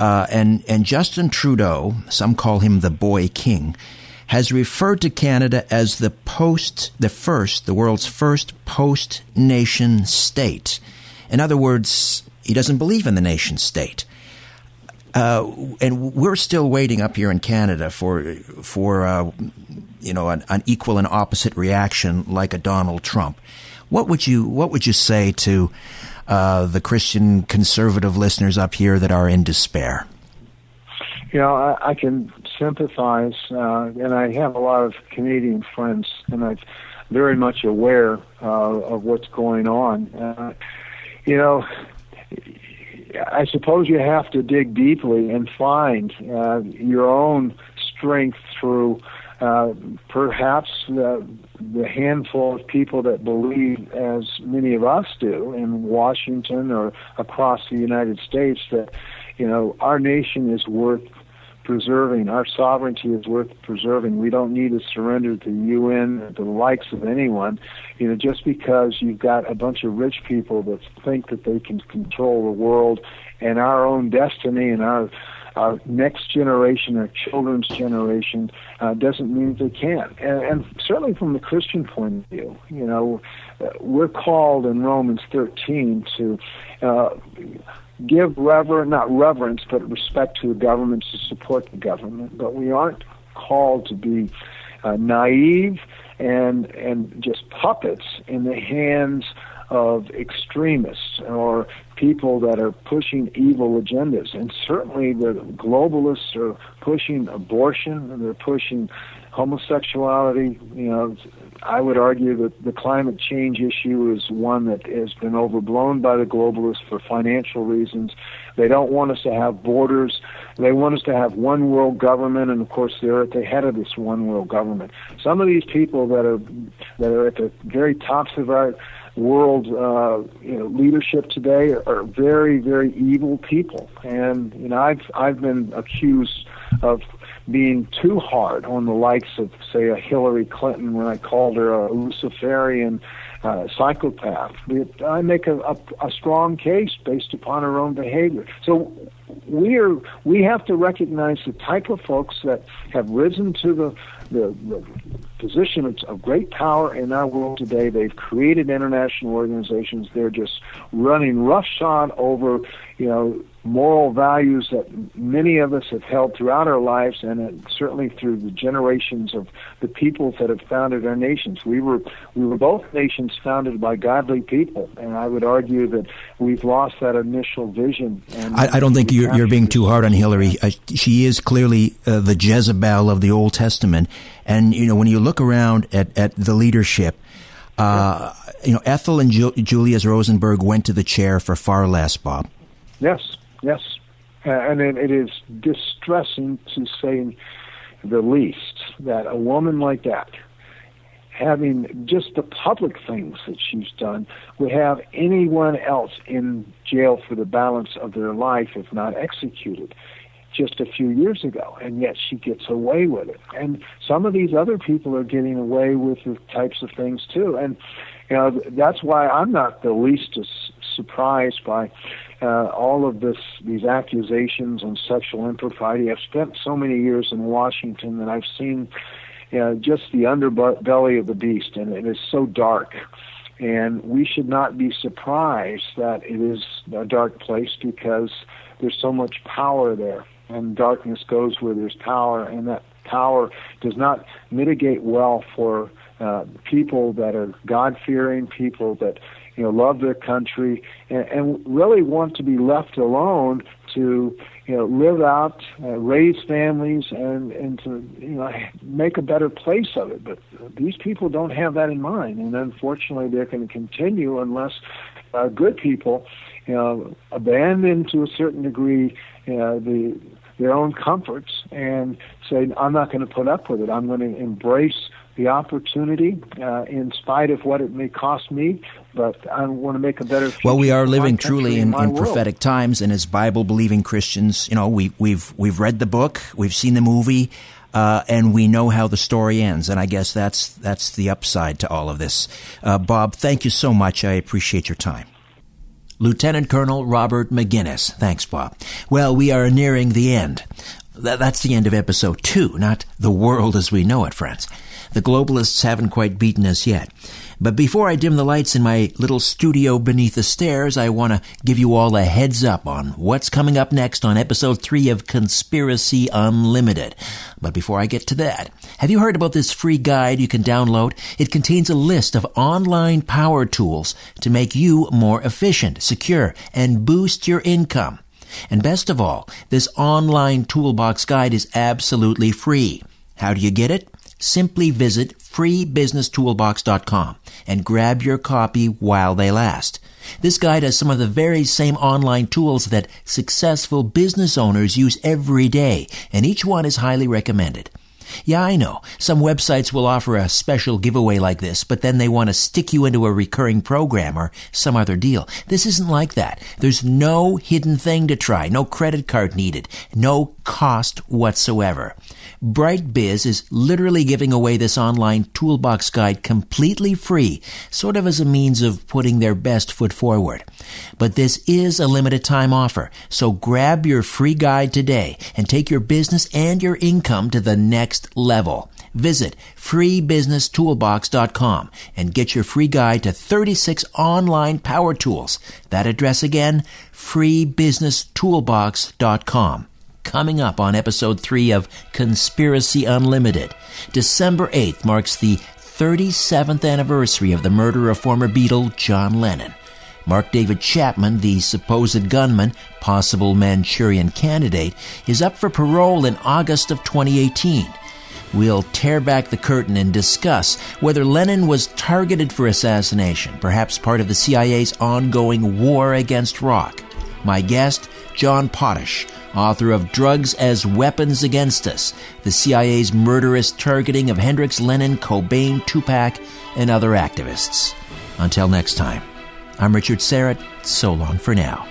Uh, and, and Justin Trudeau, some call him the boy king, has referred to Canada as the post, the first, the world's first post nation state. In other words, he doesn't believe in the nation state. Uh, and we're still waiting up here in Canada for for uh, you know an, an, equal and opposite reaction like a Donald Trump. What would you What would you say to uh, the Christian conservative listeners up here that are in despair? You know, I, I can sympathize, uh, and I have a lot of Canadian friends, and I'm very much aware uh, of what's going on. Uh, you know, I suppose you have to dig deeply and find uh, your own strength through uh, perhaps the, the handful of people that believe, as many of us do in Washington or across the United States, that you know our nation is worth preserving. Our sovereignty is worth preserving. We don't need to surrender to the UN or the likes of anyone. You know, just because you've got a bunch of rich people that think that they can control the world and our own destiny and our our next generation, our children's generation, uh, doesn't mean they can't. And, and certainly from the Christian point of view, you know, uh, we're called in Romans 13 to uh, give rever not reverence, but respect to the government to support the government. But we aren't called to be uh, naive and and just puppets in the hands of extremists or people that are pushing evil agendas. And certainly the globalists are pushing abortion and they're pushing homosexuality. You know, I would argue that the climate change issue is one that has been overblown by the globalists for financial reasons. They don't want us to have borders. They want us to have one world government, and of course, they're at the head of this one world government. Some of these people that are that are at the very tops of our world uh, you know, leadership today are, very, very evil people. And you know, I've I've been accused of being too hard on the likes of, say, a Hillary Clinton when I called her a Luciferian uh, psychopath. I make a, a, a strong case based upon her own behavior. So we are we have to recognize the type of folks that have risen to the the, the position of, of great power in our world today. They've created international organizations. They're just running roughshod over, you know, moral values that many of us have held throughout our lives, and uh, certainly through the generations of the peoples that have founded our nations. We were we were both nations founded by godly people, and I would argue that we've lost that initial vision. I, I, don't think you're, you're being too hard on Hillary. Uh, she is clearly uh, the Jezebel of the Old Testament, and you know when you look around at at the leadership. Uh, you know, Ethel and Ju- Julius Rosenberg went to the chair for far less, Bob. Yes, Yes, uh, and it, it is distressing to say the least that a woman like that, having just the public things that she's done, would have anyone else in jail for the balance of their life if not executed just a few years ago, and yet she gets away with it. And some of these other people are getting away with the types of things too. And you know that's why I'm not the least surprised by uh, all of this, these accusations on sexual impropriety. I've spent so many years in Washington that I've seen uh, just the underbelly of the beast, and it is so dark. And we should not be surprised that it is a dark place because there's so much power there, and darkness goes where there's power, and that power does not mitigate well for uh, people that are God fearing, people that you know, love their country, and, and really want to be left alone to, you know, live out, uh, raise families, and and to, you know, make a better place of it. But these people don't have that in mind, and unfortunately, they're going to continue unless uh, good people, you know, abandon to a certain degree you know, the their own comforts and say, I'm not going to put up with it. I'm going to embrace the opportunity, uh, in spite of what it may cost me. But I want to make a better. Well, we are living truly in, in prophetic times, and as Bible-believing Christians, you know, we, we've we've read the book, we've seen the movie. Uh, and we know how the story ends. And I guess that's that's the upside to all of this. Uh, Bob, thank you so much. I appreciate your time. Lieutenant Colonel Robert Maginnis. Thanks, Bob. Well, we are nearing the end. That's the end of episode two, not the world as we know it, friends. The globalists haven't quite beaten us yet. But before I dim the lights in my little studio beneath the stairs, I want to give you all a heads up on what's coming up next on episode 3 of Conspiracy Unlimited. But before I get to that, have you heard about this free guide you can download? It contains a list of online power tools to make you more efficient, secure, and boost your income. And best of all, this online toolbox guide is absolutely free. How do you get it? Simply visit freebusinesstoolbox.com and grab your copy while they last. This guide has some of the very same online tools that successful business owners use every day, and each one is highly recommended. Yeah, I know. Some websites will offer a special giveaway like this, but then they want to stick you into a recurring program or some other deal. This isn't like that. There's no hidden thing to try, no credit card needed, no cost whatsoever. BrightBiz is literally giving away this online toolbox guide completely free, sort of as a means of putting their best foot forward. But this is a limited time offer, so grab your free guide today and take your business and your income to the next level. Visit freebusinesstoolbox.com and get your free guide to 36 online power tools. That address again, freebusinesstoolbox.com coming up on episode 3 of Conspiracy Unlimited. December 8th marks the 37th anniversary of the murder of former Beatle John Lennon. Mark David Chapman, the supposed gunman, possible Manchurian candidate, is up for parole in August of 2018. We'll tear back the curtain and discuss whether Lennon was targeted for assassination, perhaps part of the CIA's ongoing war against rock. My guest, John Potash, author of Drugs as Weapons Against Us, the CIA's murderous targeting of Hendrix, Lennon, Cobain, Tupac, and other activists. Until next time, I'm Richard Syrett. So long for now.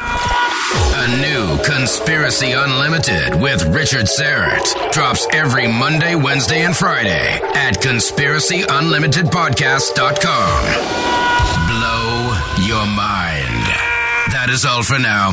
A new Conspiracy Unlimited with Richard Syrett drops every Monday, Wednesday, and Friday at conspiracyunlimitedpodcast.com. Blow your mind. That is all for now.